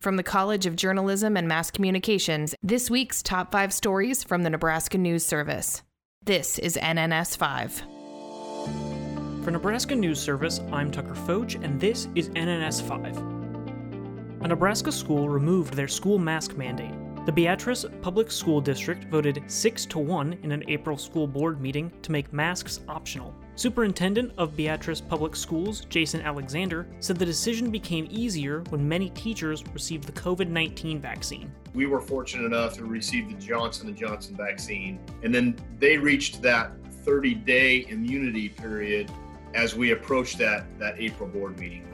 From the College of Journalism and Mass Communications, this week's top five stories from the Nebraska News Service. This is NNS 5. For Nebraska News Service, I'm Tucker Focht, and this is NNS 5. A Nebraska school removed their school mask mandate. The Beatrice Public School District voted 6 to 1 in an April school board meeting to make masks optional. Superintendent of Beatrice Public Schools, Jason Alexander, said the decision became easier when many teachers received the COVID-19 vaccine. We were fortunate enough to receive the Johnson & Johnson vaccine, and then they reached that 30-day immunity period as we approached that, that April board meeting.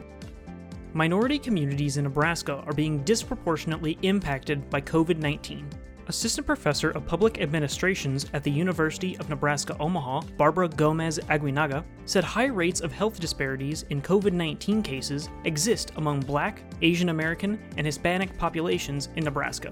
Minority communities in Nebraska are being disproportionately impacted by COVID 19. Assistant Professor of Public Administrations at the University of Nebraska Omaha, Barbara Gomez Aguinaga, said high rates of health disparities in COVID 19 cases exist among Black, Asian American, and Hispanic populations in Nebraska.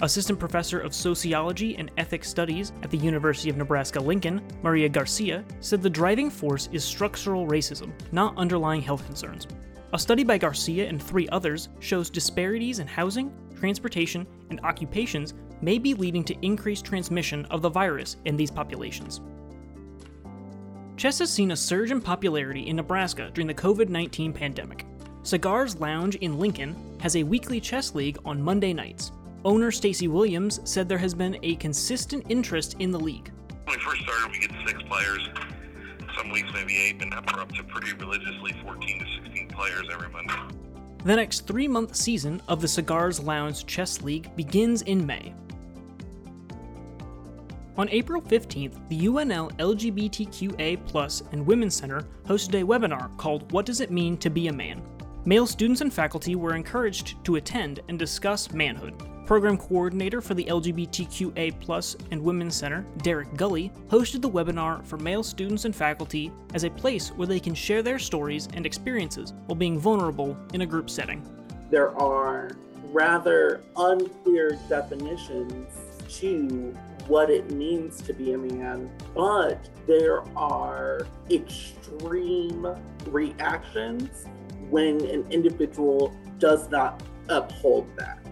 Assistant Professor of Sociology and Ethnic Studies at the University of Nebraska Lincoln, Maria Garcia, said the driving force is structural racism, not underlying health concerns. A study by Garcia and three others shows disparities in housing, transportation, and occupations may be leading to increased transmission of the virus in these populations. Chess has seen a surge in popularity in Nebraska during the COVID 19 pandemic. Cigars Lounge in Lincoln has a weekly chess league on Monday nights. Owner Stacy Williams said there has been a consistent interest in the league. When we first started, we get six players. Some weeks maybe eight, and now we're up to pretty religiously 14 to 16 players every Monday. The next three month season of the Cigars Lounge Chess League begins in May. On April 15th, the UNL LGBTQA and Women's Center hosted a webinar called What Does It Mean to Be a Man? Male students and faculty were encouraged to attend and discuss manhood. Program coordinator for the LGBTQA and Women's Center, Derek Gully, hosted the webinar for male students and faculty as a place where they can share their stories and experiences while being vulnerable in a group setting. There are rather unclear definitions to what it means to be a man, but there are extreme reactions when an individual does not uphold that.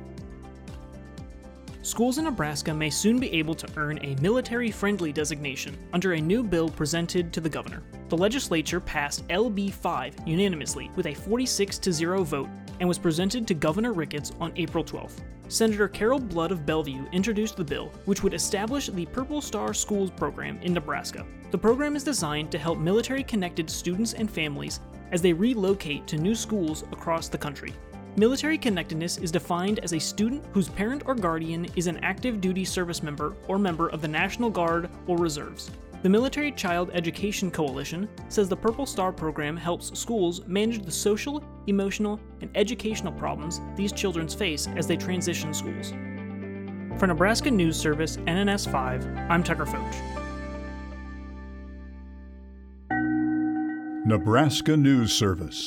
Schools in Nebraska may soon be able to earn a military friendly designation under a new bill presented to the governor. The legislature passed LB 5 unanimously with a 46 0 vote and was presented to Governor Ricketts on April 12th. Senator Carol Blood of Bellevue introduced the bill, which would establish the Purple Star Schools program in Nebraska. The program is designed to help military connected students and families as they relocate to new schools across the country. Military connectedness is defined as a student whose parent or guardian is an active duty service member or member of the National Guard or Reserves. The Military Child Education Coalition says the Purple Star program helps schools manage the social, emotional, and educational problems these children face as they transition schools. For Nebraska News Service NNS 5, I'm Tucker Focht. Nebraska News Service.